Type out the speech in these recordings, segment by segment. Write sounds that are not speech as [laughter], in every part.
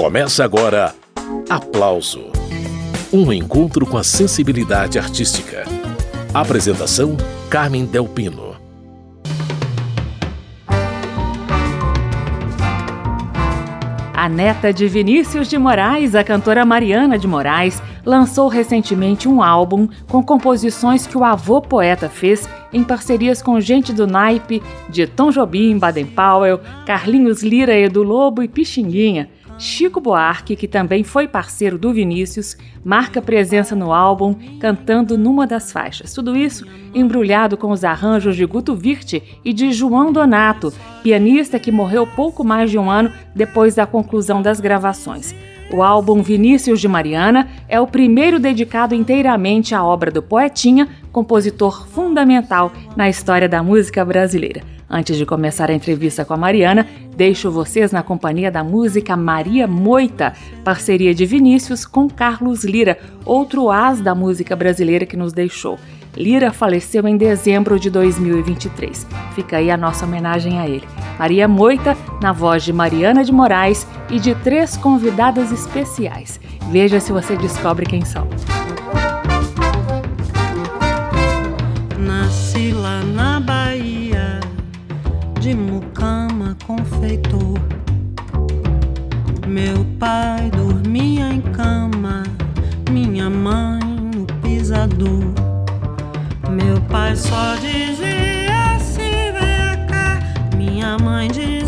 Começa agora Aplauso Um encontro com a sensibilidade artística. Apresentação: Carmen Delpino. A neta de Vinícius de Moraes, a cantora Mariana de Moraes, lançou recentemente um álbum com composições que o avô poeta fez em parcerias com gente do naipe de Tom Jobim, Baden Powell, Carlinhos Lira, Edu Lobo e Pixinguinha. Chico Buarque, que também foi parceiro do Vinícius, marca presença no álbum cantando numa das faixas. Tudo isso embrulhado com os arranjos de Guto Virte e de João Donato, pianista que morreu pouco mais de um ano depois da conclusão das gravações. O álbum Vinícius de Mariana é o primeiro dedicado inteiramente à obra do poetinha, compositor fundamental na história da música brasileira. Antes de começar a entrevista com a Mariana, deixo vocês na companhia da música Maria Moita, parceria de Vinícius com Carlos Lira, outro as da música brasileira que nos deixou. Lira faleceu em dezembro de 2023. Fica aí a nossa homenagem a ele. Maria Moita, na voz de Mariana de Moraes e de três convidadas especiais. Veja se você descobre quem são. Nasci de mucama confeitor. Meu pai dormia em cama, minha mãe no pisador. Meu pai só dizia assim, vem cá. Minha mãe dizia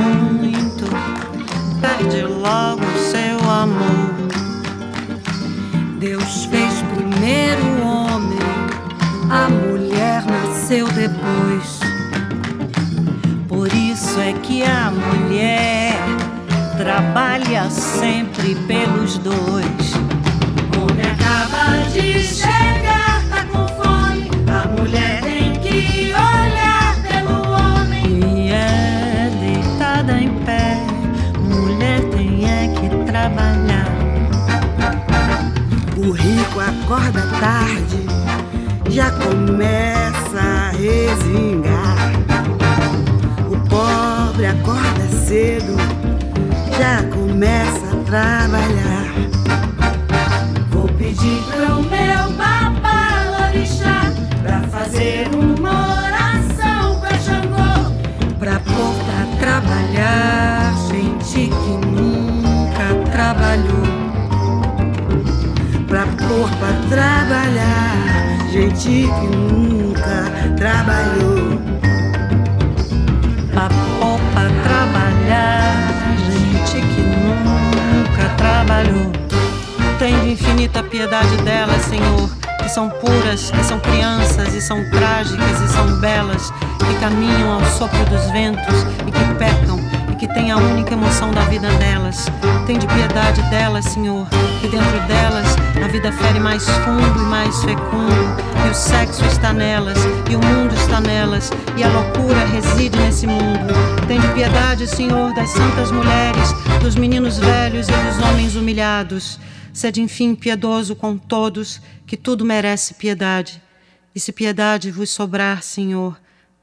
muito, perde logo seu amor. Deus fez primeiro o homem, a mulher nasceu depois. Por isso é que a mulher trabalha sempre pelos dois. Homem acaba de chegar, trabalhar. O rico acorda tarde, já começa a resingar. O pobre acorda cedo, já começa a trabalhar. Vou pedir pro meu babalorixá pra fazer uma oração pra Xangô. Pra pôr trabalhar, trabalhou. Pra pôr pra trabalhar, gente que nunca trabalhou. Pra pôr pra trabalhar, gente que nunca trabalhou. Tem de infinita piedade dela, Senhor. que são puras, que são crianças e são trágicas e são belas, que caminham ao sopro dos ventos e que pecam que têm a única emoção da vida delas. Tem de piedade delas, Senhor, que dentro delas a vida fere mais fundo e mais fecundo, e o sexo está nelas, e o mundo está nelas, e a loucura reside nesse mundo. Tem de piedade, Senhor, das santas mulheres, dos meninos velhos e dos homens humilhados. Sede, enfim, piedoso com todos, que tudo merece piedade. E se piedade vos sobrar, Senhor,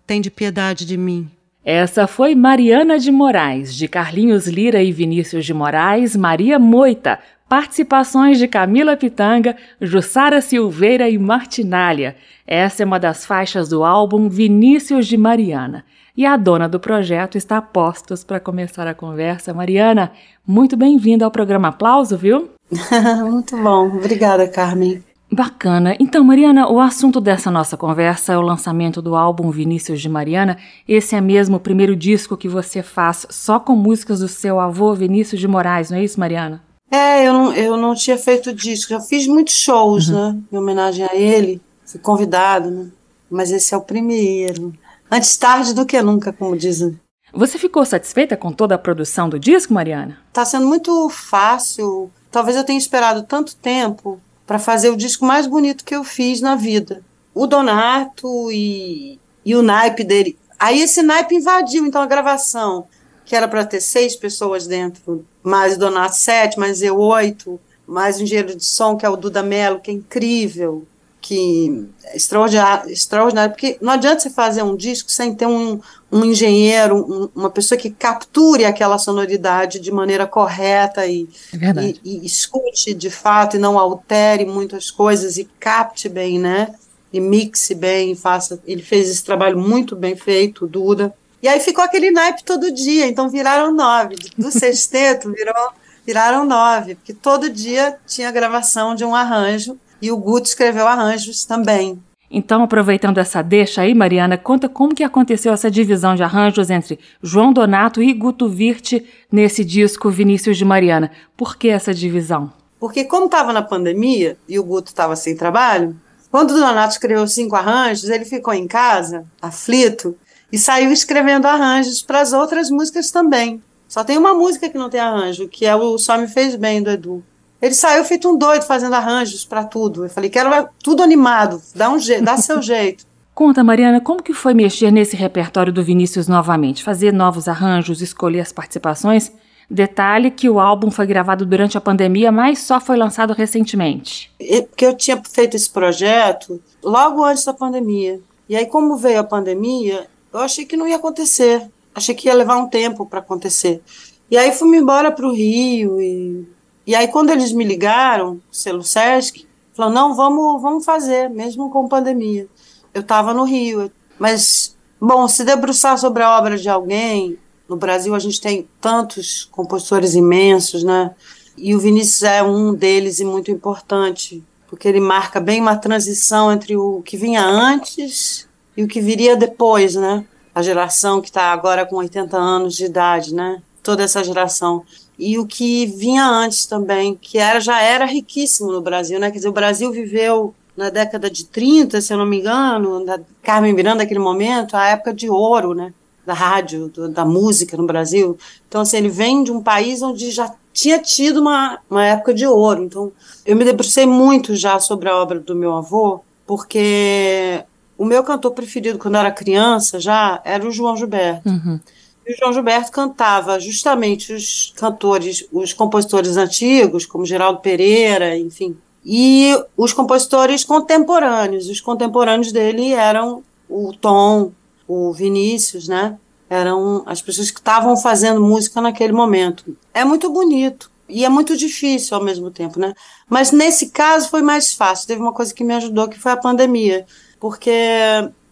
tem de piedade de mim. Essa foi Mariana de Moraes, de Carlinhos Lira e Vinícius de Moraes, Maria Moita, participações de Camila Pitanga, Jussara Silveira e Martinália. Essa é uma das faixas do álbum Vinícius de Mariana. E a dona do projeto está a postos para começar a conversa. Mariana, muito bem-vinda ao programa Aplauso, viu? [laughs] Muito bom, obrigada, Carmen. Bacana. Então, Mariana, o assunto dessa nossa conversa é o lançamento do álbum Vinícius de Mariana. Esse é mesmo o primeiro disco que você faz só com músicas do seu avô Vinícius de Moraes, não é isso, Mariana? É, eu não, eu não tinha feito disco. Já fiz muitos shows, uhum. né? Em homenagem a ele. Fui convidado, né? Mas esse é o primeiro. Antes tarde do que nunca, como dizem. Você ficou satisfeita com toda a produção do disco, Mariana? Tá sendo muito fácil Talvez eu tenha esperado tanto tempo para fazer o disco mais bonito que eu fiz na vida. O Donato e, e o naipe dele. Aí esse naipe invadiu, então, a gravação, que era para ter seis pessoas dentro, mais o Donato sete, mais eu oito, mais o engenheiro de som, que é o Duda Mello, que é incrível, que é extraordinário, extraordinário, porque não adianta você fazer um disco sem ter um, um engenheiro, um, uma pessoa que capture aquela sonoridade de maneira correta e, é e, e, escute de fato e não altere muitas coisas e capte bem, né? E mixe bem, faça. Ele fez esse trabalho muito bem feito, Duda. E aí ficou aquele naipe todo dia, então viraram nove. Do sexteto virou, viraram nove, porque todo dia tinha gravação de um arranjo e o Guto escreveu arranjos também. Então, aproveitando essa deixa aí, Mariana, conta como que aconteceu essa divisão de arranjos entre João Donato e Guto Virte nesse disco Vinícius de Mariana. Por que essa divisão? Porque como estava na pandemia e o Guto estava sem trabalho, quando o Donato escreveu cinco arranjos, ele ficou em casa, aflito, e saiu escrevendo arranjos para as outras músicas também. Só tem uma música que não tem arranjo, que é o Só Me Fez Bem, do Edu. Ele saiu feito um doido fazendo arranjos para tudo. Eu falei, quero tudo animado, dá, um jeito, dá seu jeito. [laughs] Conta, Mariana, como que foi mexer nesse repertório do Vinícius novamente? Fazer novos arranjos, escolher as participações? Detalhe que o álbum foi gravado durante a pandemia, mas só foi lançado recentemente. Porque eu tinha feito esse projeto logo antes da pandemia. E aí, como veio a pandemia, eu achei que não ia acontecer. Achei que ia levar um tempo para acontecer. E aí fui embora para o Rio e e aí, quando eles me ligaram, selo Sesc, falou: não, vamos, vamos fazer, mesmo com pandemia. Eu estava no Rio, mas, bom, se debruçar sobre a obra de alguém, no Brasil a gente tem tantos compositores imensos, né? E o Vinícius é um deles e muito importante, porque ele marca bem uma transição entre o que vinha antes e o que viria depois, né? A geração que está agora com 80 anos de idade, né? Toda essa geração e o que vinha antes também, que era já era riquíssimo no Brasil, né? Quer dizer, o Brasil viveu na década de 30, se eu não me engano, da Carmen Miranda naquele momento, a época de ouro, né? Da rádio, do, da música no Brasil. Então, assim, ele vem de um país onde já tinha tido uma, uma época de ouro. Então, eu me debrucei muito já sobre a obra do meu avô, porque o meu cantor preferido quando eu era criança já era o João Gilberto. Uhum. E o João Gilberto cantava justamente os cantores, os compositores antigos, como Geraldo Pereira, enfim, e os compositores contemporâneos. Os contemporâneos dele eram o Tom, o Vinícius, né? Eram as pessoas que estavam fazendo música naquele momento. É muito bonito e é muito difícil ao mesmo tempo, né? Mas nesse caso foi mais fácil. Teve uma coisa que me ajudou que foi a pandemia, porque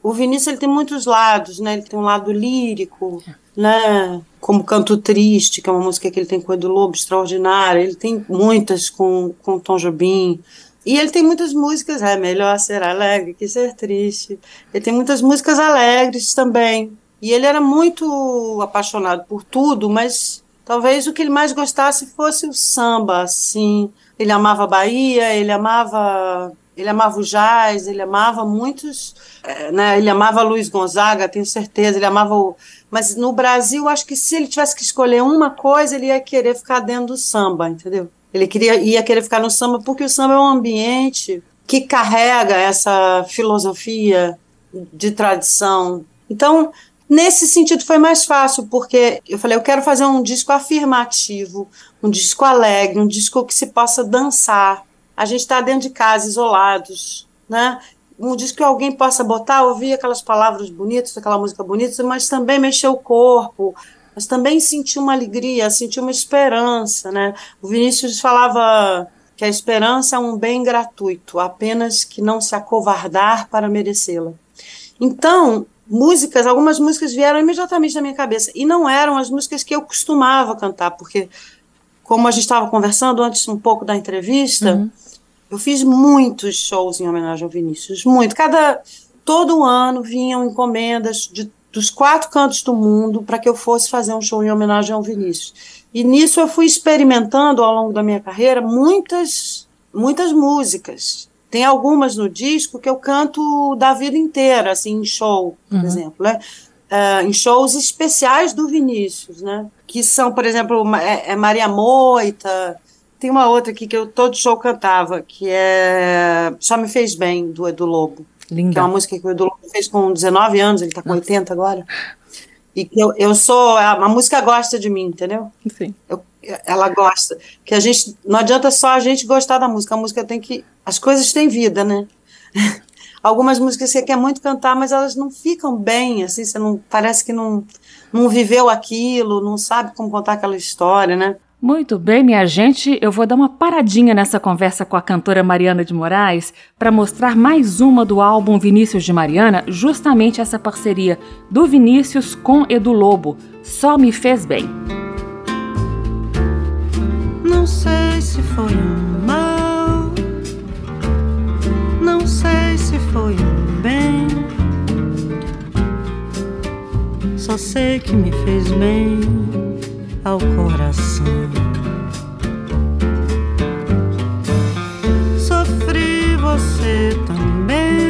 o Vinícius ele tem muitos lados, né? Ele tem um lado lírico, né? Como Canto Triste, que é uma música que ele tem com o Edu Lobo, extraordinária. Ele tem muitas com, com Tom Jobim. E ele tem muitas músicas, é melhor ser alegre que ser triste. Ele tem muitas músicas alegres também. E ele era muito apaixonado por tudo, mas talvez o que ele mais gostasse fosse o samba, assim. Ele amava a Bahia, ele amava ele amava o jazz, ele amava muitos, é, né, ele amava Luiz Gonzaga, tenho certeza, ele amava o... Mas no Brasil, acho que se ele tivesse que escolher uma coisa, ele ia querer ficar dentro do samba, entendeu? Ele queria, ia querer ficar no samba porque o samba é um ambiente que carrega essa filosofia de tradição. Então, nesse sentido foi mais fácil, porque eu falei, eu quero fazer um disco afirmativo, um disco alegre, um disco que se possa dançar. A gente está dentro de casa, isolados, né? Um disco que alguém possa botar, ouvir aquelas palavras bonitas, aquela música bonita, mas também mexer o corpo, mas também sentir uma alegria, sentir uma esperança, né? O Vinícius falava que a esperança é um bem gratuito, apenas que não se acovardar para merecê-la. Então, músicas, algumas músicas vieram imediatamente na minha cabeça e não eram as músicas que eu costumava cantar, porque como a gente estava conversando antes um pouco da entrevista, uhum. Eu fiz muitos shows em homenagem ao Vinícius, muito. Cada todo ano vinham encomendas de, dos quatro cantos do mundo para que eu fosse fazer um show em homenagem ao Vinícius. E nisso eu fui experimentando ao longo da minha carreira muitas muitas músicas. Tem algumas no disco que eu canto da vida inteira, assim, em show, por uhum. exemplo, né? Uh, em shows especiais do Vinícius, né? Que são, por exemplo, é, é Maria Moita, tem uma outra aqui que eu todo show cantava, que é Só Me Fez Bem, do Edu Lobo. Linda. Que é uma música que o Edu Lobo fez com 19 anos, ele está com Nossa. 80 agora. E que eu, eu sou. A, a música gosta de mim, entendeu? Sim. Eu, ela gosta. Que a gente. Não adianta só a gente gostar da música. A música tem que. As coisas têm vida, né? [laughs] Algumas músicas você quer muito cantar, mas elas não ficam bem, assim, você não. Parece que não, não viveu aquilo, não sabe como contar aquela história, né? Muito bem, minha gente, eu vou dar uma paradinha nessa conversa com a cantora Mariana de Moraes para mostrar mais uma do álbum Vinícius de Mariana, justamente essa parceria do Vinícius com Edu Lobo, Só Me Fez Bem. Não sei se foi um mal, não sei se foi um bem, só sei que me fez bem ao coração. Sofri você também.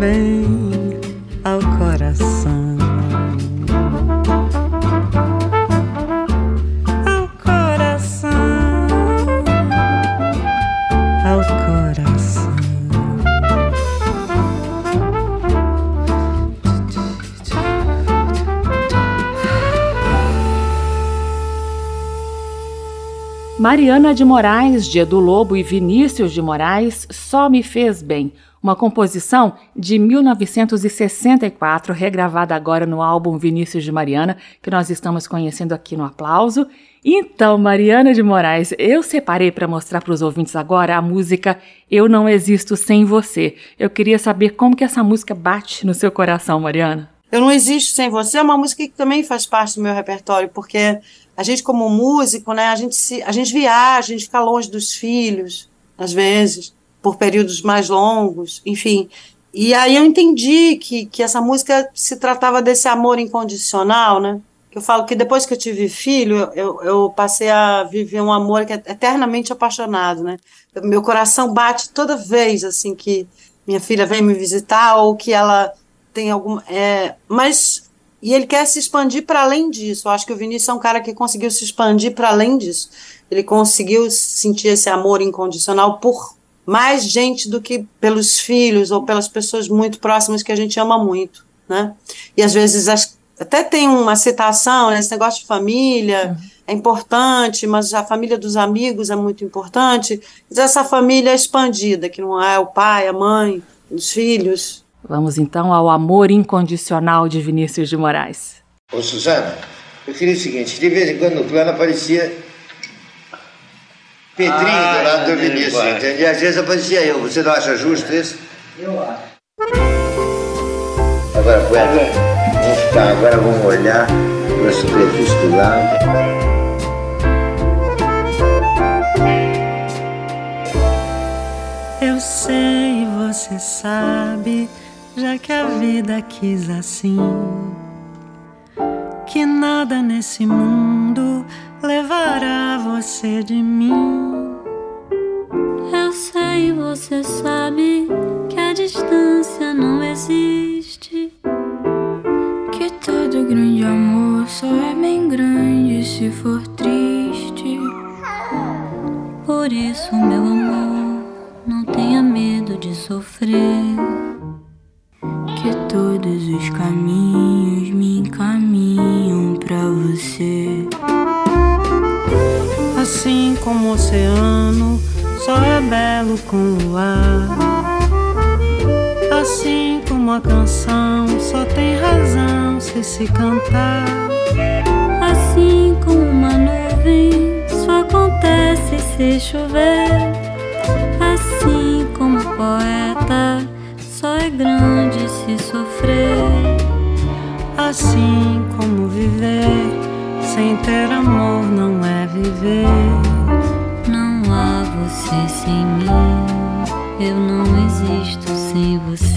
bem ao coração. Ao coração, ao coração. Mariana de Moraes, Dia do Lobo e Vinícius de Moraes só me fez bem uma composição de 1964, regravada agora no álbum Vinícius de Mariana, que nós estamos conhecendo aqui no Aplauso. Então, Mariana de Moraes, eu separei para mostrar para os ouvintes agora a música Eu Não Existo Sem Você. Eu queria saber como que essa música bate no seu coração, Mariana. Eu Não Existo Sem Você é uma música que também faz parte do meu repertório, porque a gente como músico, né, a gente se, a gente viaja, a gente fica longe dos filhos, às vezes, por períodos mais longos, enfim. E aí eu entendi que, que essa música se tratava desse amor incondicional, né? Eu falo que depois que eu tive filho, eu, eu passei a viver um amor que é eternamente apaixonado, né? Meu coração bate toda vez, assim, que minha filha vem me visitar ou que ela tem algum... É, mas e ele quer se expandir para além disso. Eu acho que o Vinícius é um cara que conseguiu se expandir para além disso. Ele conseguiu sentir esse amor incondicional por mais gente do que pelos filhos ou pelas pessoas muito próximas que a gente ama muito, né? E às vezes até tem uma citação, né, esse negócio de família uhum. é importante, mas a família dos amigos é muito importante. Mas essa família expandida, que não é o pai, a mãe, os filhos, Vamos então ao amor incondicional de Vinícius de Moraes. Ô Suzana, eu queria o seguinte, de vez em quando no plano aparecia Pedrinho ah, do lado do Vinícius, entende? E às vezes aparecia eu. Você não acha justo isso? Eu acho. Agora, Poeta, vamos ficar, agora vamos olhar para o superfície do lado. Eu sei, você sabe já que a vida quis assim. Que nada nesse mundo levará você de mim. Eu sei, você sabe que a distância não existe. Que todo grande amor só é bem grande se for triste. Por isso, meu amor, não tenha medo de sofrer que todos os caminhos me encaminham para você. Assim como o oceano só é belo com luar. Assim como a canção só tem razão se se cantar. Assim como uma nuvem só acontece se chover. Assim como poeta só é grande se sofrer. Assim como viver sem ter amor viver. Não há você sem mim, eu não existo sem você.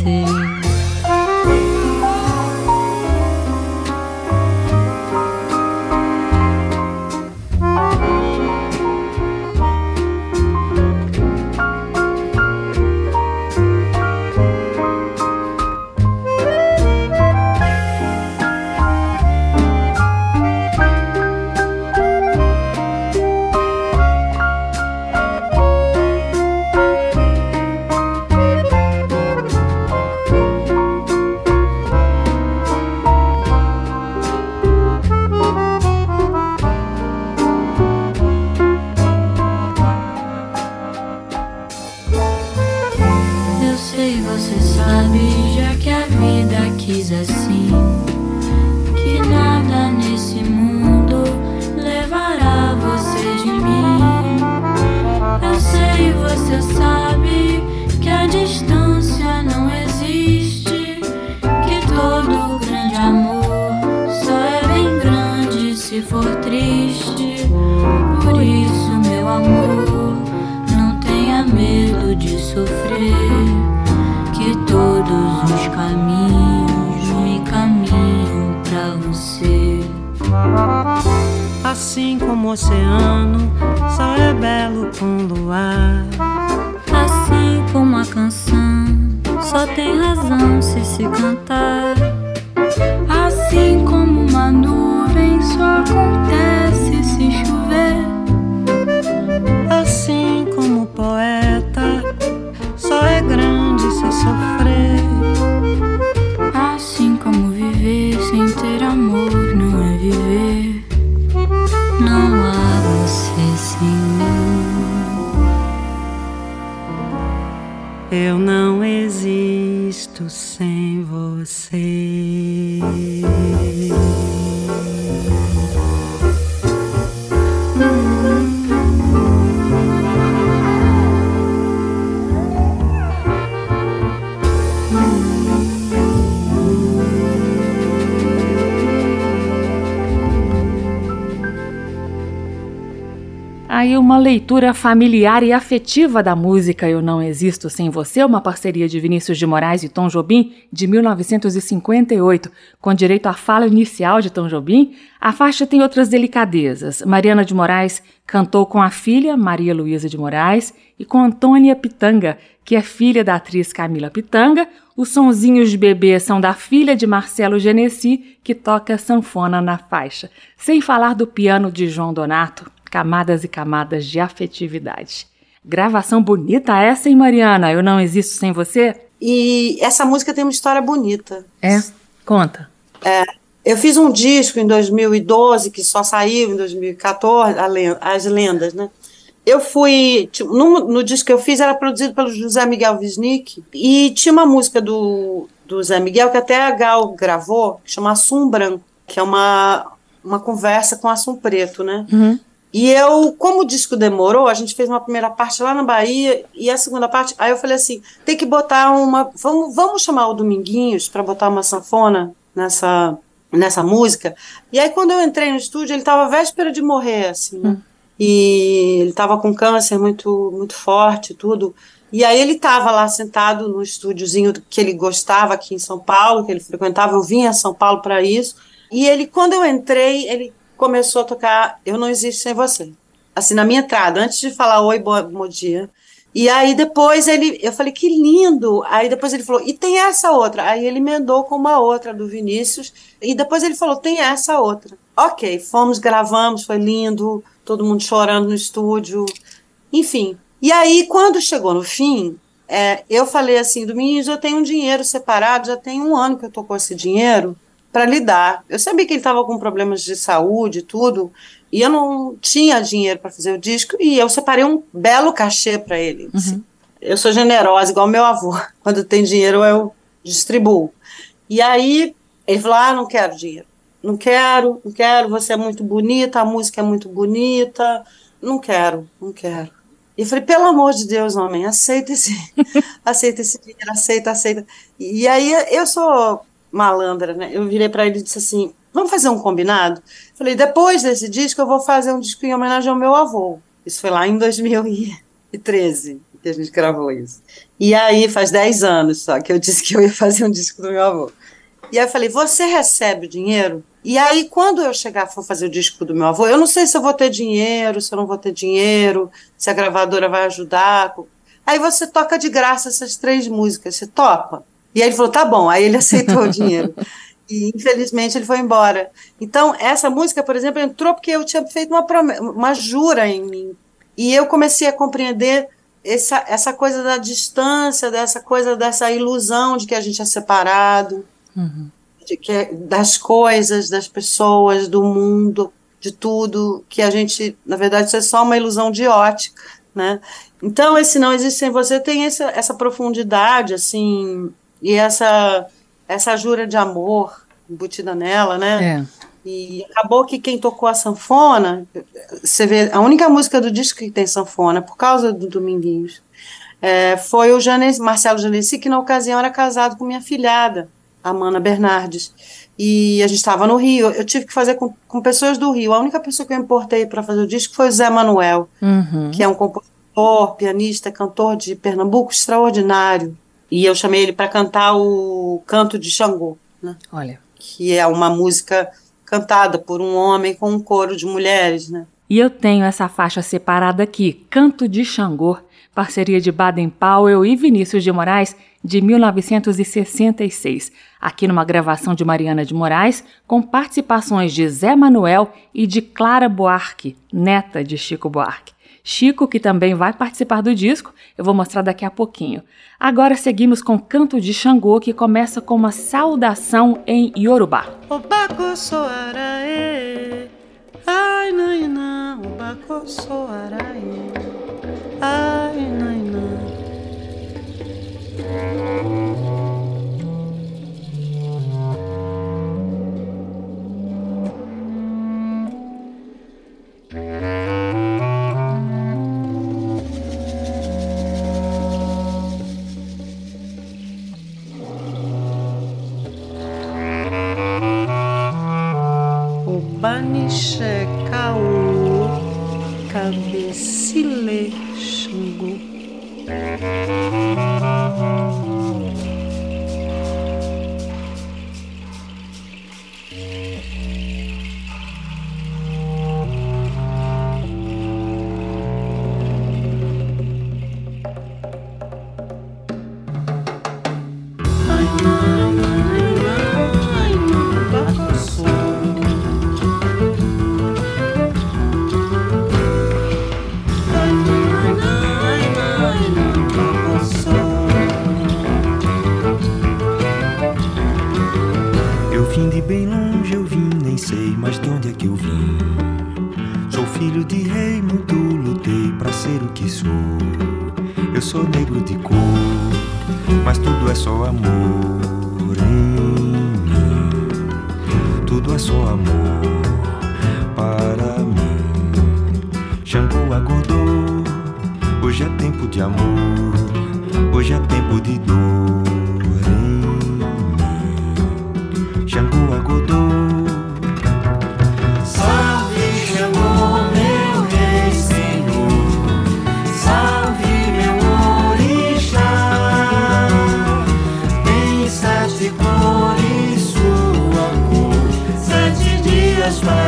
Leitura familiar e afetiva da música Eu Não Existo Sem Você, uma parceria de Vinícius de Moraes e Tom Jobim de 1958, com direito à fala inicial de Tom Jobim. A faixa tem outras delicadezas. Mariana de Moraes cantou com a filha, Maria Luísa de Moraes, e com Antônia Pitanga, que é filha da atriz Camila Pitanga. Os sonzinhos de bebê são da filha de Marcelo Genesi, que toca sanfona na faixa. Sem falar do piano de João Donato, camadas e camadas de afetividade. Gravação bonita essa, hein, Mariana? Eu não existo sem você? E essa música tem uma história bonita. É? Conta. É, eu fiz um disco em 2012 que só saiu em 2014, As Lendas, né? Eu fui. No, no, disco que eu fiz era produzido pelo José Miguel Wisnik e tinha uma música do, do Zé Miguel que até a Gal gravou, que chama Assum Branco, que é uma, uma conversa com Assum Preto, né? Uhum. E eu, como o disco demorou, a gente fez uma primeira parte lá na Bahia e a segunda parte, aí eu falei assim, tem que botar uma, vamos, vamos chamar o Dominguinhos para botar uma sanfona nessa nessa música. E aí quando eu entrei no estúdio, ele estava véspera de morrer, assim, né? Hum. E ele estava com câncer muito muito forte, tudo. E aí ele estava lá sentado no estúdiozinho que ele gostava aqui em São Paulo, que ele frequentava, eu vinha a São Paulo para isso. E ele, quando eu entrei, ele começou a tocar Eu Não Existo Sem Você. Assim, na minha entrada, antes de falar Oi, bom dia. E aí depois ele, eu falei, que lindo. Aí depois ele falou, e tem essa outra. Aí ele emendou com uma outra do Vinícius. E depois ele falou, tem essa outra. Ok, fomos, gravamos, foi lindo, todo mundo chorando no estúdio. Enfim. E aí, quando chegou no fim, é, eu falei assim, Domingos, eu tenho um dinheiro separado, já tem um ano que eu tô com esse dinheiro para lidar. Eu sabia que ele estava com problemas de saúde e tudo, e eu não tinha dinheiro para fazer o disco, e eu separei um belo cachê para ele. Uhum. Eu sou generosa, igual meu avô. [laughs] Quando tem dinheiro, eu distribuo. E aí ele falou: Ah, não quero dinheiro. Não quero, não quero, você é muito bonita, a música é muito bonita. Não quero, não quero. E falei, pelo amor de Deus, homem, aceita esse, [laughs] aceita esse dinheiro, aceita, aceita. E aí eu sou malandra, né? Eu virei para ele e disse assim: vamos fazer um combinado? Falei, depois desse disco eu vou fazer um disco em homenagem ao meu avô. Isso foi lá em 2013 que a gente gravou isso. E aí faz 10 anos só que eu disse que eu ia fazer um disco do meu avô. E aí eu falei, você recebe o dinheiro? E aí, quando eu chegar for fazer o disco do meu avô, eu não sei se eu vou ter dinheiro, se eu não vou ter dinheiro, se a gravadora vai ajudar. Aí você toca de graça essas três músicas, você topa? E aí ele falou, tá bom. Aí ele [laughs] aceitou o dinheiro. E infelizmente ele foi embora. Então, essa música, por exemplo, entrou porque eu tinha feito uma, uma jura em mim. E eu comecei a compreender essa, essa coisa da distância, dessa coisa dessa ilusão de que a gente é separado, uhum. de que é, das coisas, das pessoas, do mundo, de tudo, que a gente, na verdade, isso é só uma ilusão de ótica, né? Então, esse não existe sem você tem essa, essa profundidade, assim, e essa essa jura de amor embutida nela, né? É. E acabou que quem tocou a sanfona, você vê, a única música do disco que tem sanfona, por causa do Dominguinhos, é, foi o Janes, Marcelo Janesi, que na ocasião era casado com minha filhada, Amanda Bernardes. E a gente estava no Rio, eu tive que fazer com, com, pessoas do Rio. A única pessoa que eu importei para fazer o disco foi o Zé Manuel, uhum. que é um compositor, pianista, cantor de Pernambuco extraordinário. E eu chamei ele para cantar o Canto de Xangô, né? Olha. Que é uma música cantada por um homem com um coro de mulheres, né? E eu tenho essa faixa separada aqui, Canto de Xangô, parceria de Baden Powell e Vinícius de Moraes, de 1966, aqui numa gravação de Mariana de Moraes, com participações de Zé Manuel e de Clara Buarque, neta de Chico Buarque. Chico, que também vai participar do disco, eu vou mostrar daqui a pouquinho. Agora seguimos com Canto de Xangô, que começa com uma saudação em Yorubá. Ai. Ai. niż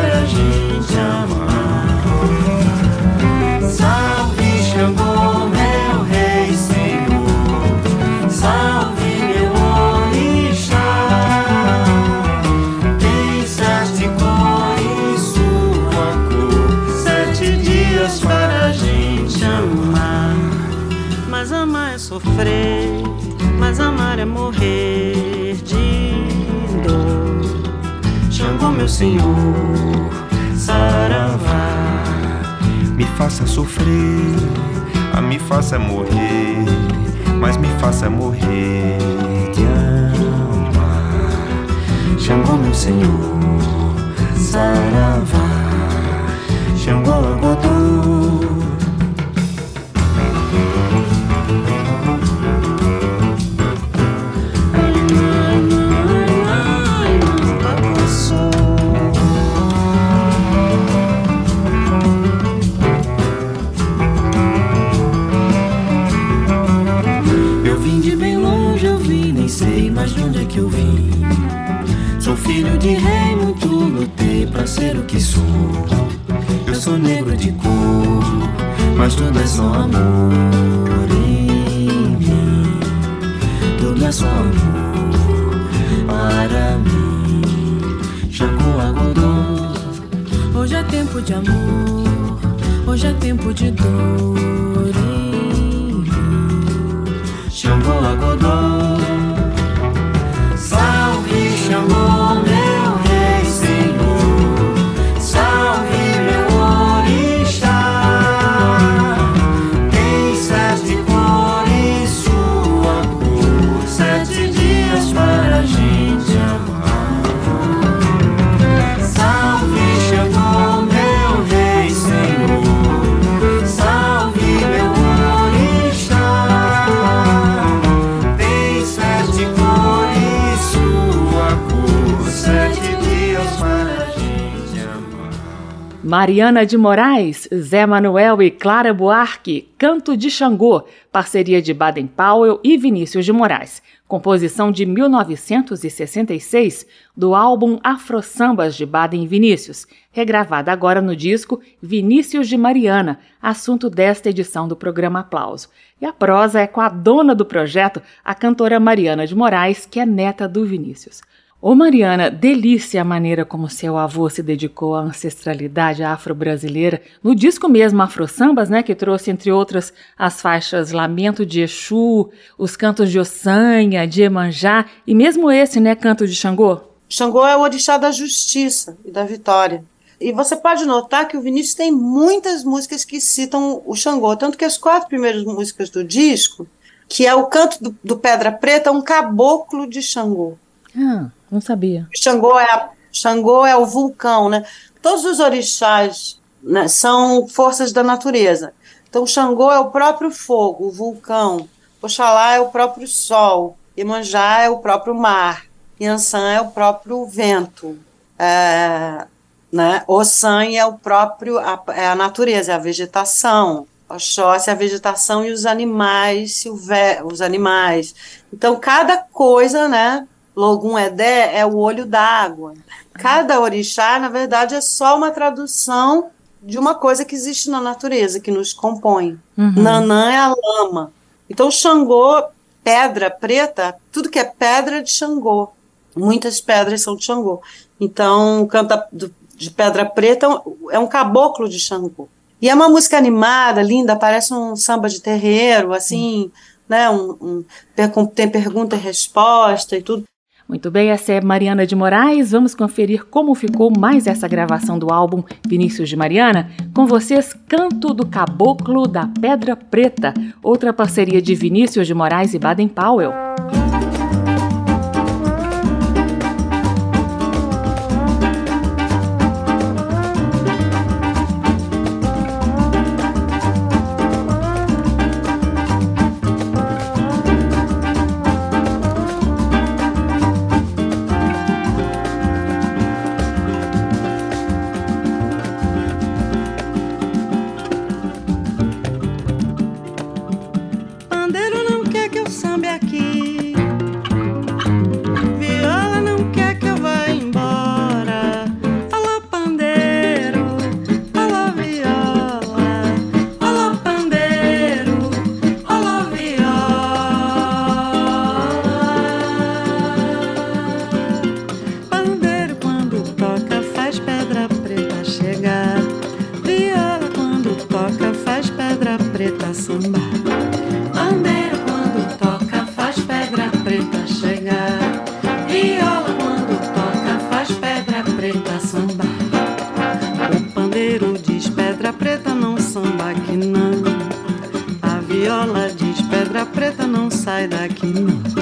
dias para senhor, saravá, me faça sofrer, a me faça morrer, mas me faça morrer de amar. Xangô, meu senhor, saravá, Xangô, agodô. Mas tudo é só amor em mim. Tudo é só amor para mim. Xangô Agodô. Hoje é tempo de amor, hoje é tempo de dor Mariana de Moraes, Zé Manuel e Clara Buarque, Canto de Xangô, parceria de Baden Powell e Vinícius de Moraes. Composição de 1966 do álbum Afro Sambas de Baden e Vinícius, regravada agora no disco Vinícius de Mariana, assunto desta edição do programa Aplauso. E a prosa é com a dona do projeto, a cantora Mariana de Moraes, que é neta do Vinícius. Ô Mariana, delícia a maneira como seu avô se dedicou à ancestralidade afro-brasileira. No disco mesmo Afro Sambas, né, que trouxe, entre outras, as faixas Lamento de Exu, os cantos de Ossanha, de Emanjá e mesmo esse, né, Canto de Xangô. Xangô é o orixá da justiça e da vitória. E você pode notar que o Vinícius tem muitas músicas que citam o Xangô, tanto que as quatro primeiras músicas do disco, que é o canto do, do Pedra Preta, é um caboclo de Xangô. Ah, não sabia. Xangô é, a, Xangô é o vulcão, né? Todos os orixás né, são forças da natureza. Então, Xangô é o próprio fogo, o vulcão. Oxalá é o próprio sol. Iemanjá é o próprio mar. Yansan é o próprio vento. É, né? Ossan é o próprio, a, é a natureza, é a vegetação. Oxóssi é a vegetação e os animais, os animais. Então, cada coisa, né? Logum Edé é o olho d'água. Cada orixá, na verdade, é só uma tradução de uma coisa que existe na natureza, que nos compõe. Uhum. Nanã é a lama. Então, Xangô, pedra preta, tudo que é pedra é de Xangô. Muitas pedras são de Xangô. Então, o canto de pedra preta é um caboclo de Xangô. E é uma música animada, linda, parece um samba de terreiro, assim, né? Um, um, tem pergunta e resposta e tudo. Muito bem, essa é Mariana de Moraes. Vamos conferir como ficou mais essa gravação do álbum Vinícius de Mariana. Com vocês, Canto do Caboclo da Pedra Preta, outra parceria de Vinícius de Moraes e Baden Powell. Films.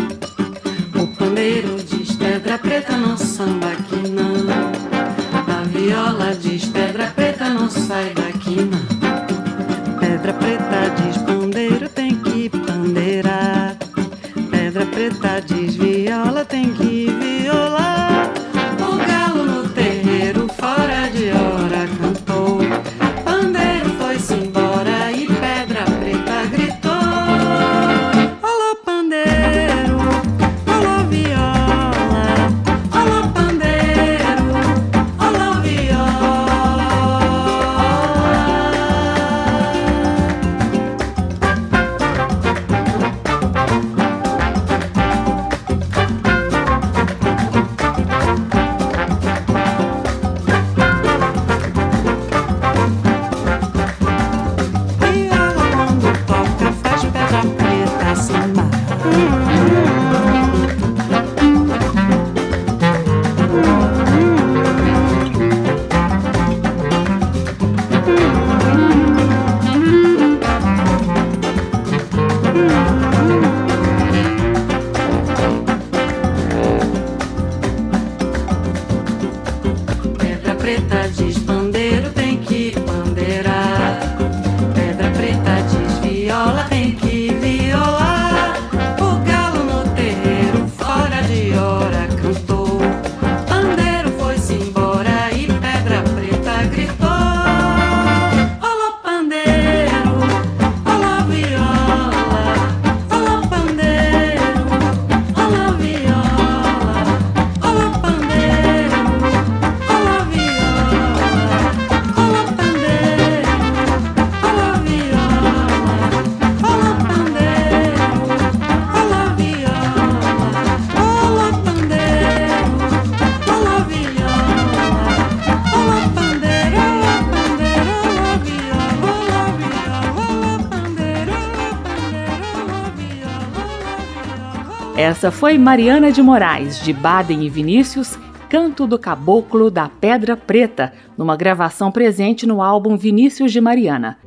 Essa foi Mariana de Moraes, de Baden e Vinícius, Canto do Caboclo da Pedra Preta, numa gravação presente no álbum Vinícius de Mariana.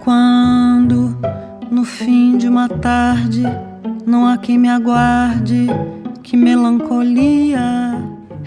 Quando, no fim de uma tarde, não há quem me aguarde, que melancolia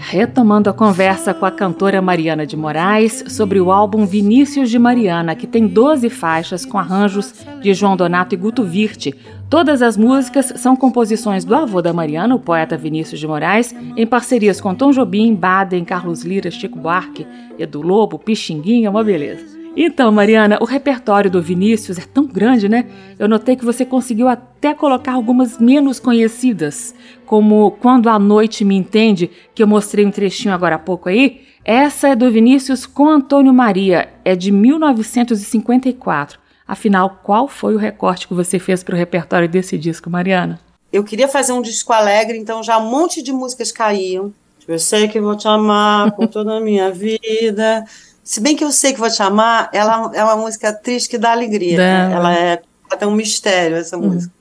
retomando a conversa com a cantora Mariana de Moraes sobre o álbum Vinícius de Mariana, que tem 12 faixas com arranjos de João Donato e Guto Virte. Todas as músicas são composições do avô da Mariana, o poeta Vinícius de Moraes, em parcerias com Tom Jobim, Baden, Carlos Lira, Chico Buarque, Edu Lobo, Pixinguinha, uma beleza. Então, Mariana, o repertório do Vinícius é tão grande, né? Eu notei que você conseguiu até colocar algumas menos conhecidas, como Quando a Noite Me Entende, que eu mostrei um trechinho agora há pouco aí. Essa é do Vinícius com Antônio Maria, é de 1954. Afinal, qual foi o recorte que você fez para o repertório desse disco, Mariana? Eu queria fazer um disco alegre, então já um monte de músicas caíam. Eu sei que vou te amar com toda a minha vida. Se bem que eu sei que vou te amar, ela é uma música triste que dá alegria. Né? Ela, é, ela tem um mistério, essa uhum. música.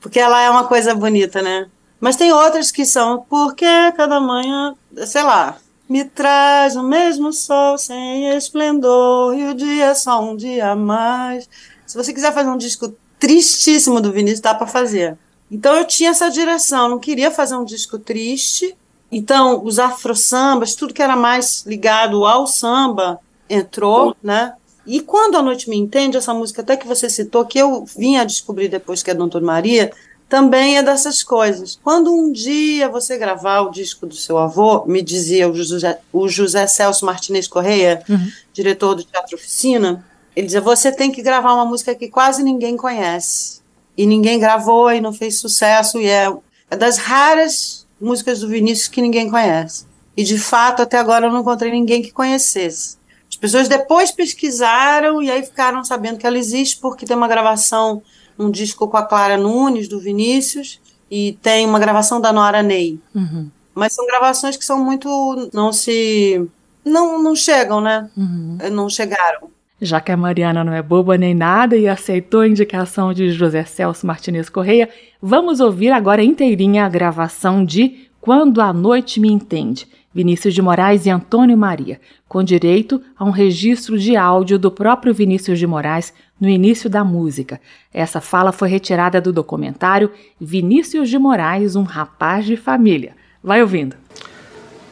Porque ela é uma coisa bonita, né? Mas tem outras que são, porque cada manhã, sei lá, me traz o mesmo sol sem esplendor e o dia é só um dia a mais. Se você quiser fazer um disco tristíssimo do Vinícius, dá para fazer. Então eu tinha essa direção, não queria fazer um disco triste. Então, os afro-sambas, tudo que era mais ligado ao samba, entrou, né? E quando a noite me entende, essa música até que você citou, que eu vim a descobrir depois que é Doutor Maria, também é dessas coisas. Quando um dia você gravar o disco do seu avô, me dizia o José, o José Celso Martinez Correia, uhum. diretor do Teatro Oficina, ele dizia: você tem que gravar uma música que quase ninguém conhece. E ninguém gravou e não fez sucesso, e é, é das raras músicas do Vinícius que ninguém conhece. E de fato, até agora eu não encontrei ninguém que conhecesse. As pessoas depois pesquisaram e aí ficaram sabendo que ela existe porque tem uma gravação, um disco com a Clara Nunes, do Vinícius, e tem uma gravação da Nora Ney. Uhum. Mas são gravações que são muito. não se. não, não chegam, né? Uhum. Não chegaram. Já que a Mariana não é boba nem nada e aceitou a indicação de José Celso Martinez Correia, vamos ouvir agora inteirinha a gravação de Quando a Noite Me Entende, Vinícius de Moraes e Antônio Maria, com direito a um registro de áudio do próprio Vinícius de Moraes no início da música. Essa fala foi retirada do documentário Vinícius de Moraes, um rapaz de família. Vai ouvindo.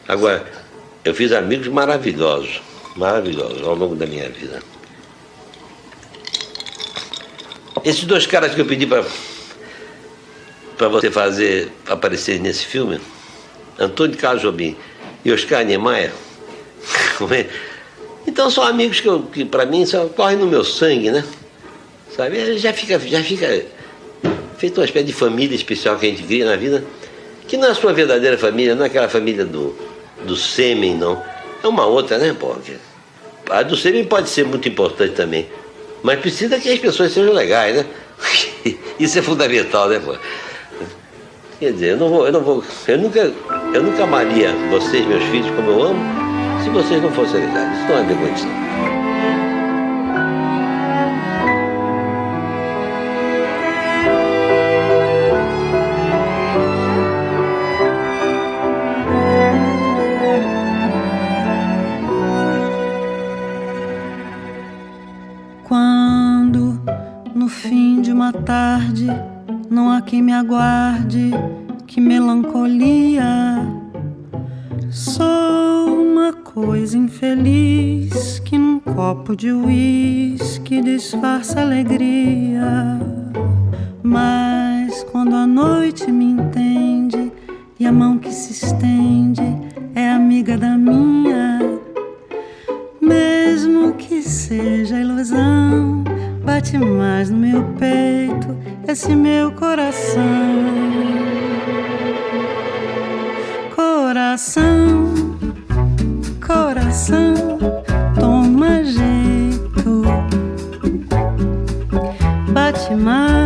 Agora, eu fiz amigos maravilhosos, maravilhosos ao longo da minha vida. Esses dois caras que eu pedi para para você fazer aparecer nesse filme, Antônio Carlos Jobim e Oscar Niemeyer. então são amigos que, que para mim só correm no meu sangue, né? Sabe? Já fica, já fica feito uma espécie de família especial que a gente cria na vida, que não é a sua verdadeira família, não é aquela família do, do sêmen, não. É uma outra, né, pô? A do sêmen pode ser muito importante também. Mas precisa que as pessoas sejam legais, né? [laughs] Isso é fundamental, né, pô? Quer dizer, eu não vou, eu não vou, eu nunca, eu nunca amaria vocês, meus filhos, como eu amo, se vocês não fossem legais. Isso não é não. Quando, no fim de uma tarde, não há quem me aguarde, que melancolia. Sou uma coisa infeliz que num copo de uísque disfarça alegria. Mas quando a noite me entende e a mão que se estende é amiga da minha, mesmo que seja ilusão, bate mais no meu peito esse meu coração. Coração, coração, toma jeito. Bate mais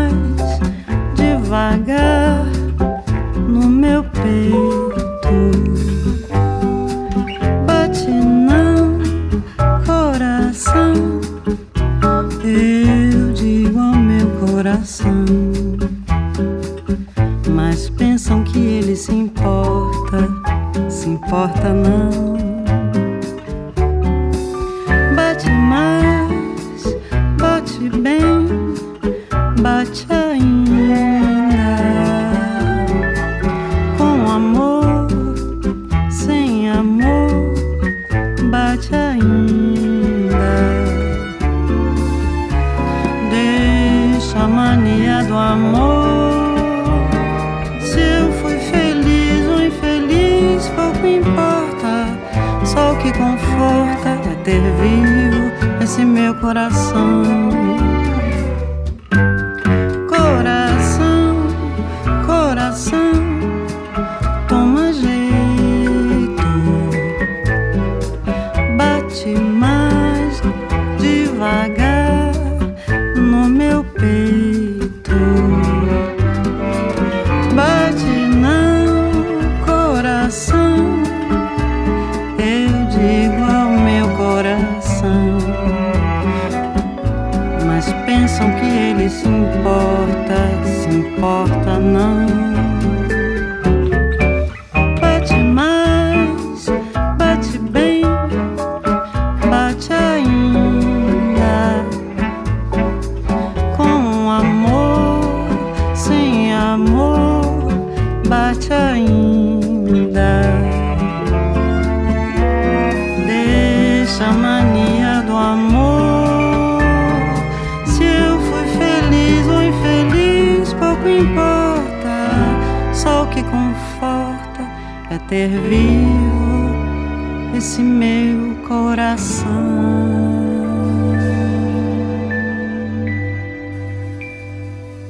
amor, bate ainda. Deixa a mania do amor. Se eu fui feliz ou infeliz, pouco importa. Só o que conforta é ter vivo esse meu coração.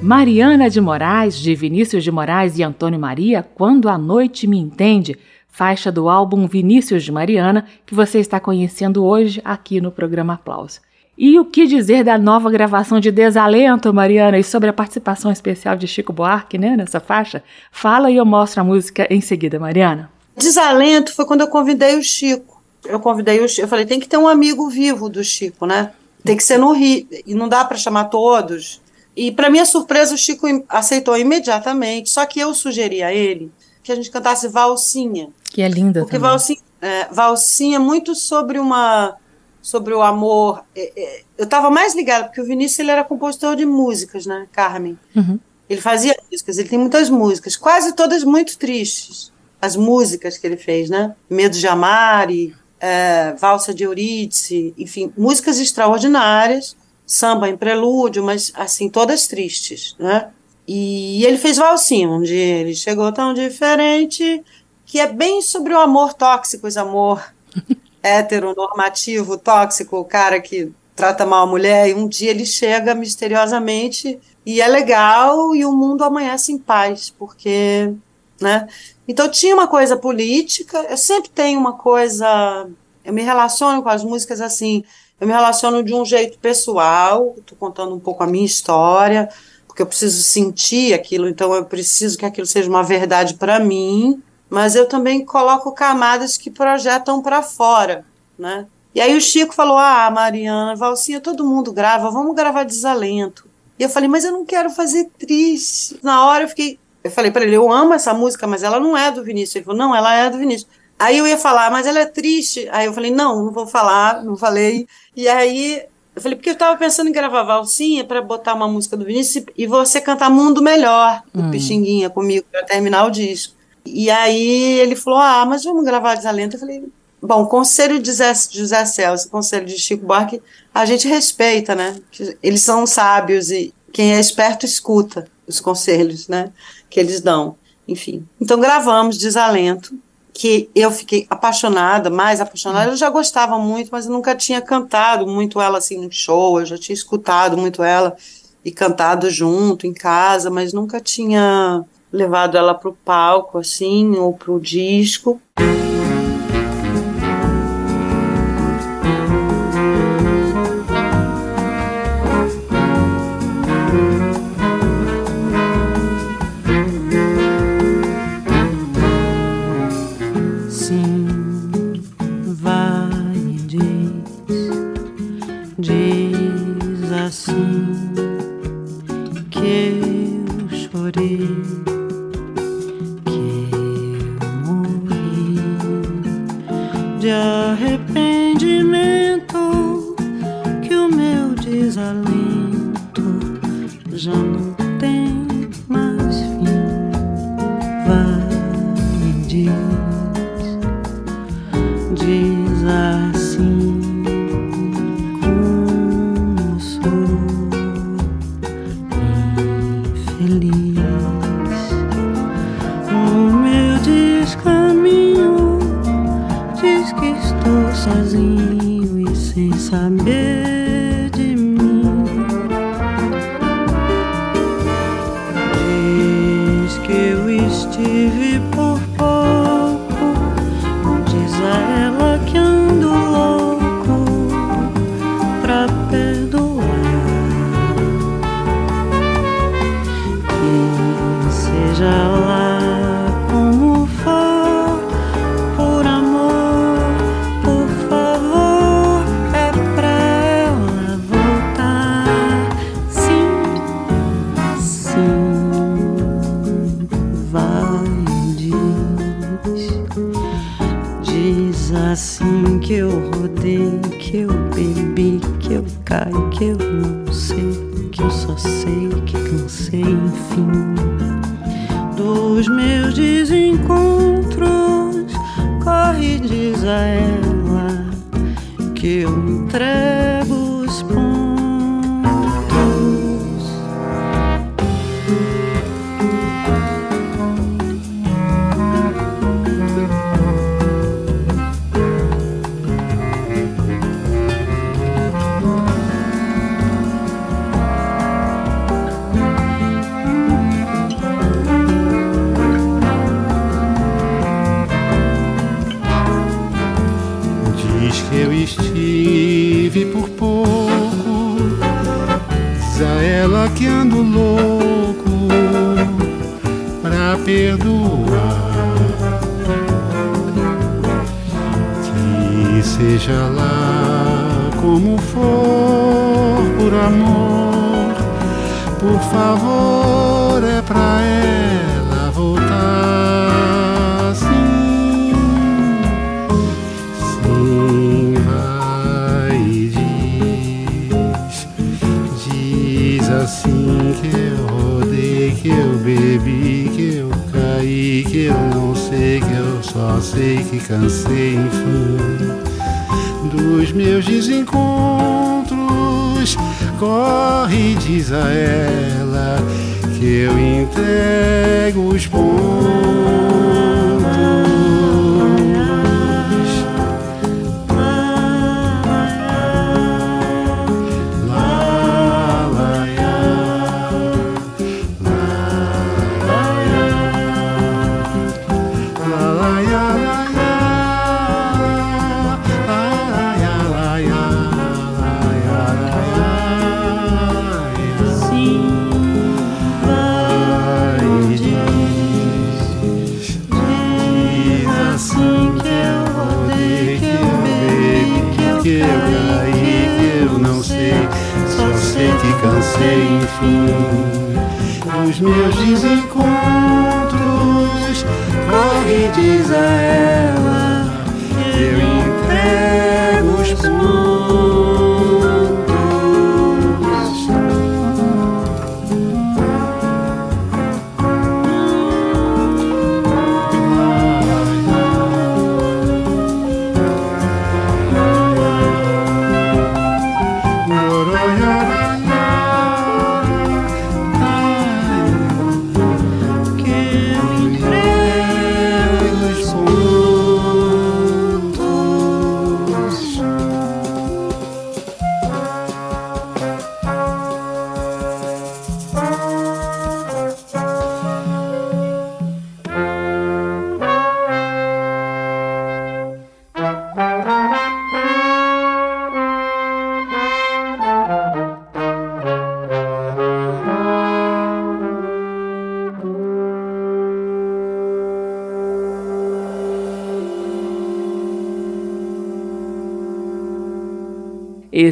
Mariana de Moraes, de Vinícius de Moraes e Antônio Maria, Quando a Noite Me Entende, faixa do álbum Vinícius de Mariana, que você está conhecendo hoje aqui no programa Aplauso. E o que dizer da nova gravação de Desalento, Mariana, e sobre a participação especial de Chico Buarque né, nessa faixa? Fala e eu mostro a música em seguida, Mariana. Desalento foi quando eu convidei o Chico. Eu convidei o Chico, eu falei, tem que ter um amigo vivo do Chico, né? Tem que ser no Rio, e não dá para chamar todos. E para minha surpresa, o Chico aceitou imediatamente, só que eu sugeri a ele que a gente cantasse Valsinha. Que é linda Porque também. Valsinha é, Valsinha é muito sobre uma sobre o amor. É, é, eu estava mais ligada, porque o Vinícius ele era compositor de músicas, né, Carmen? Uhum. Ele fazia músicas, ele tem muitas músicas, quase todas muito tristes. As músicas que ele fez, né? Medo de Amar, e, é, Valsa de Eurídice, enfim, músicas extraordinárias, samba em prelúdio, mas assim, todas tristes, né? E ele fez Valsinha, onde ele chegou tão diferente, que é bem sobre o amor tóxico, esse amor [laughs] heteronormativo, tóxico, o cara que trata mal a mulher, e um dia ele chega misteriosamente e é legal e o mundo amanhece em paz, porque, né? Então tinha uma coisa política, eu sempre tenho uma coisa, eu me relaciono com as músicas assim, eu me relaciono de um jeito pessoal, estou contando um pouco a minha história, porque eu preciso sentir aquilo, então eu preciso que aquilo seja uma verdade para mim, mas eu também coloco camadas que projetam para fora, né? E aí o Chico falou: Ah, Mariana, Valsinha, todo mundo grava, vamos gravar desalento. E eu falei: Mas eu não quero fazer triste. Na hora eu fiquei. Eu falei para ele: Eu amo essa música, mas ela não é do Vinícius. Ele falou: Não, ela é do Vinícius. Aí eu ia falar: Mas ela é triste. Aí eu falei: Não, não vou falar, não falei. E aí eu falei: Porque eu estava pensando em gravar Valsinha para botar uma música do Vinícius e você cantar Mundo Melhor, do Hum. Pixinguinha, comigo, para terminar o disco. E aí ele falou: Ah, mas vamos gravar desalento. Eu falei: Bom, conselho de José, José Celso, conselho de Chico Buarque, a gente respeita, né? Eles são sábios e quem é esperto escuta os conselhos, né? Que eles dão. Enfim. Então gravamos Desalento, que eu fiquei apaixonada, mais apaixonada. Eu já gostava muito, mas eu nunca tinha cantado muito ela assim no show. Eu já tinha escutado muito ela e cantado junto em casa, mas nunca tinha levado ela para o palco assim ou para o disco. De arrependimento, que o meu desalento já não tem favor, é pra ela voltar. Sim. Sim, vai e diz, diz assim que eu rodei, que eu bebi, que eu caí, que eu não sei, que eu só sei que cansei, enfim, dos meus desencontros. Corre, e diz a ela eu cansei, enfim, os meus desencontros. Corre, diz a ela eu entrego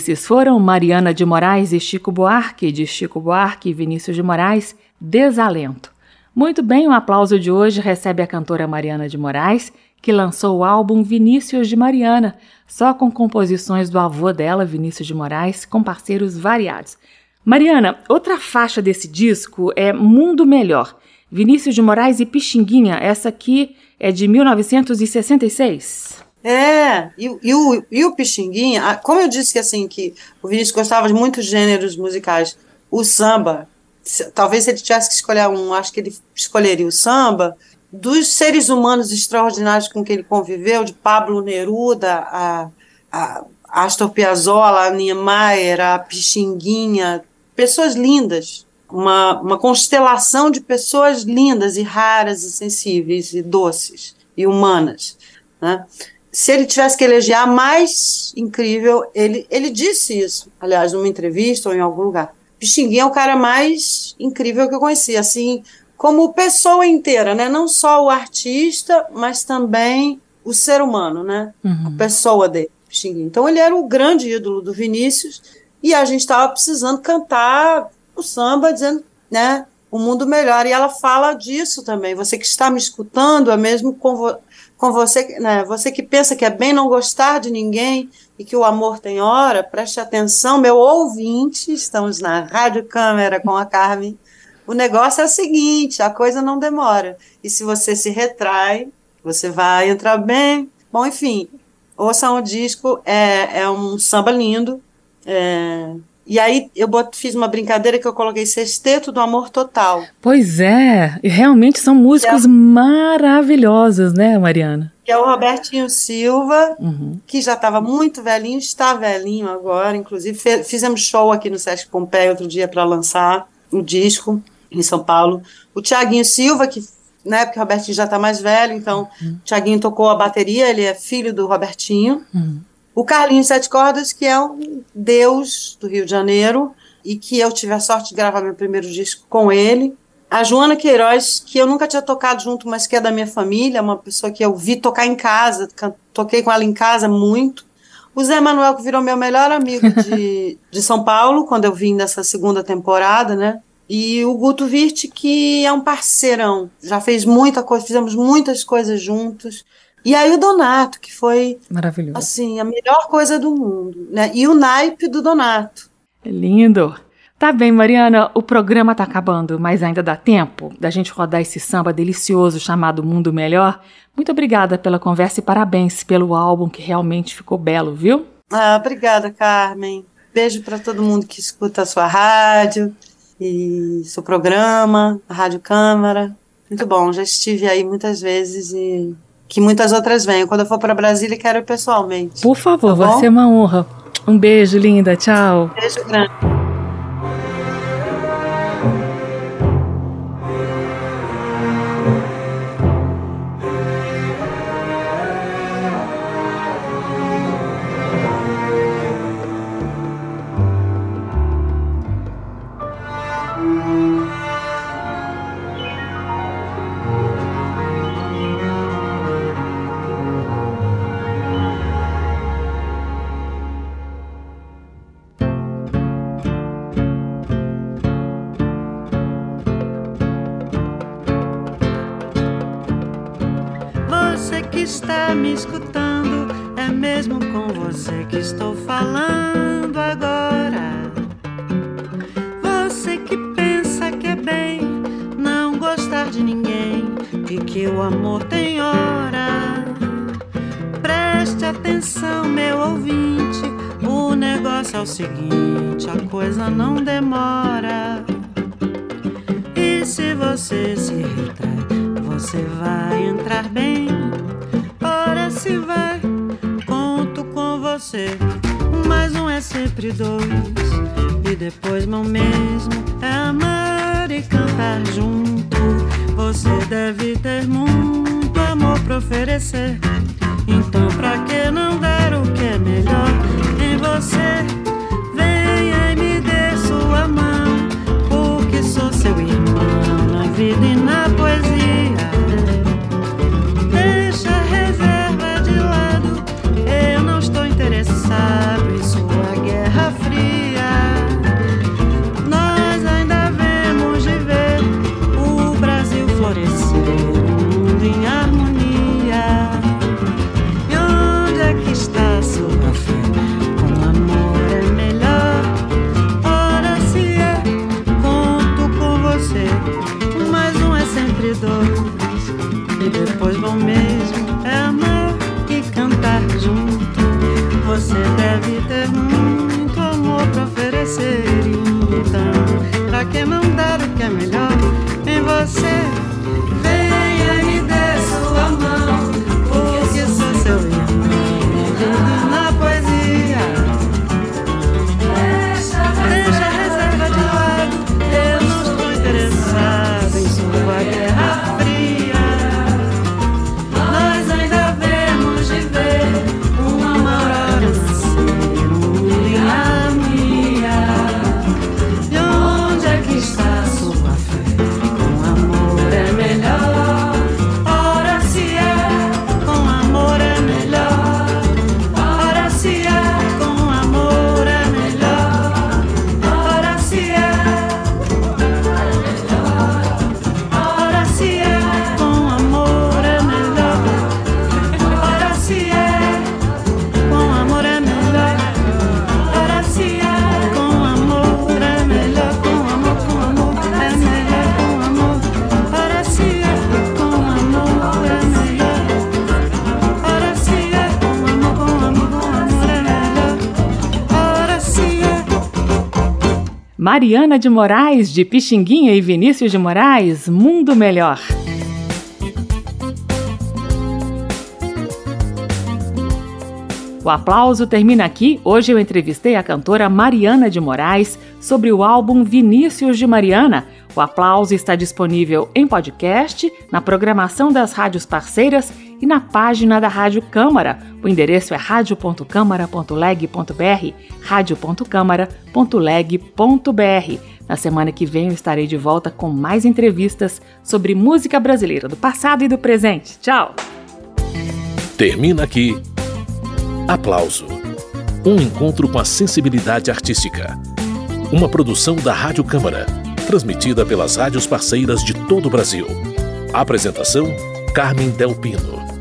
Esses foram Mariana de Moraes e Chico Buarque, de Chico Buarque e Vinícius de Moraes, Desalento. Muito bem, o aplauso de hoje recebe a cantora Mariana de Moraes, que lançou o álbum Vinícius de Mariana, só com composições do avô dela, Vinícius de Moraes, com parceiros variados. Mariana, outra faixa desse disco é Mundo Melhor. Vinícius de Moraes e Pixinguinha, essa aqui é de 1966. É, e, e o, e o Pixinguinha, como eu disse que assim, que o Vinícius gostava de muitos gêneros musicais, o samba, se- talvez se ele tivesse que escolher um, acho que ele escolheria o samba, dos seres humanos extraordinários com quem ele conviveu, de Pablo Neruda, a, a Astor Piazzolla, a Niemeyer, a Pixinguinha, pessoas lindas, uma, uma constelação de pessoas lindas e raras e sensíveis e doces e humanas, né? Se ele tivesse que eleger a mais incrível, ele, ele disse isso, aliás, numa entrevista ou em algum lugar. Pixinguinha é o cara mais incrível que eu conheci, assim, como pessoa inteira, né? Não só o artista, mas também o ser humano, né? Uhum. A pessoa dele, Pixinguinha. Então ele era o grande ídolo do Vinícius e a gente estava precisando cantar o samba, dizendo, né? O mundo melhor. E ela fala disso também. Você que está me escutando, é mesmo com você né, você que pensa que é bem não gostar de ninguém e que o amor tem hora, preste atenção, meu ouvinte, estamos na Rádio Câmara com a Carmen. O negócio é o seguinte, a coisa não demora. E se você se retrai, você vai entrar bem. Bom, enfim, ouçam o disco, é, é um samba lindo. É, e aí eu fiz uma brincadeira que eu coloquei Sexteto do Amor Total. Pois é, e realmente são músicos é, maravilhosos, né, Mariana? Que é o Robertinho Silva, uhum. que já estava muito velhinho, está velhinho agora, inclusive fizemos show aqui no Sesc Pompeia outro dia para lançar o disco em São Paulo. O Tiaguinho Silva, que né, porque o Robertinho já está mais velho, então uhum. o Tiaguinho tocou a bateria, ele é filho do Robertinho. Uhum. O Carlinhos Sete Cordas, que é um deus do Rio de Janeiro, e que eu tive a sorte de gravar meu primeiro disco com ele. A Joana Queiroz, que eu nunca tinha tocado junto, mas que é da minha família, uma pessoa que eu vi tocar em casa, toquei com ela em casa muito. O Zé Manuel, que virou meu melhor amigo de, [laughs] de São Paulo, quando eu vim nessa segunda temporada, né? E o Guto Virt, que é um parceirão, já fez muita coisa, fizemos muitas coisas juntos. E aí o Donato, que foi maravilhoso. Assim, a melhor coisa do mundo, né? E o naipe do Donato. É lindo. Tá bem, Mariana, o programa tá acabando, mas ainda dá tempo da gente rodar esse samba delicioso chamado Mundo Melhor. Muito obrigada pela conversa e parabéns pelo álbum que realmente ficou belo, viu? Ah, obrigada, Carmen. Beijo para todo mundo que escuta a sua rádio e seu programa, a Rádio Câmara. Muito bom, já estive aí muitas vezes e que muitas outras venham. Quando eu for para Brasília, quero ir pessoalmente. Por favor, tá vai ser uma honra. Um beijo, linda. Tchau. Beijo grande. Atenção, meu ouvinte, o negócio é o seguinte: a coisa não demora. E se você se retrai, você vai entrar bem. Ora se vai, conto com você. Mas um é sempre dois, e depois mão mesmo é amar e cantar junto. Você deve ter muito amor pra oferecer. Então pra que não dar o que é melhor em você? Venha e me dê sua mão, porque sou seu irmão na vida e na poesia. ter o que é melhor em você. Mariana de Moraes, de Pixinguinha e Vinícius de Moraes, Mundo Melhor. O aplauso termina aqui. Hoje eu entrevistei a cantora Mariana de Moraes sobre o álbum Vinícius de Mariana. O aplauso está disponível em podcast, na programação das rádios parceiras e na página da Rádio Câmara. O endereço é radio.câmara.leg.br, radio.câmara.leg.br. Na semana que vem eu estarei de volta com mais entrevistas sobre música brasileira do passado e do presente. Tchau! Termina aqui Aplauso. Um encontro com a sensibilidade artística. Uma produção da Rádio Câmara, transmitida pelas rádios parceiras de todo o Brasil. Apresentação: Carmen Del Pino.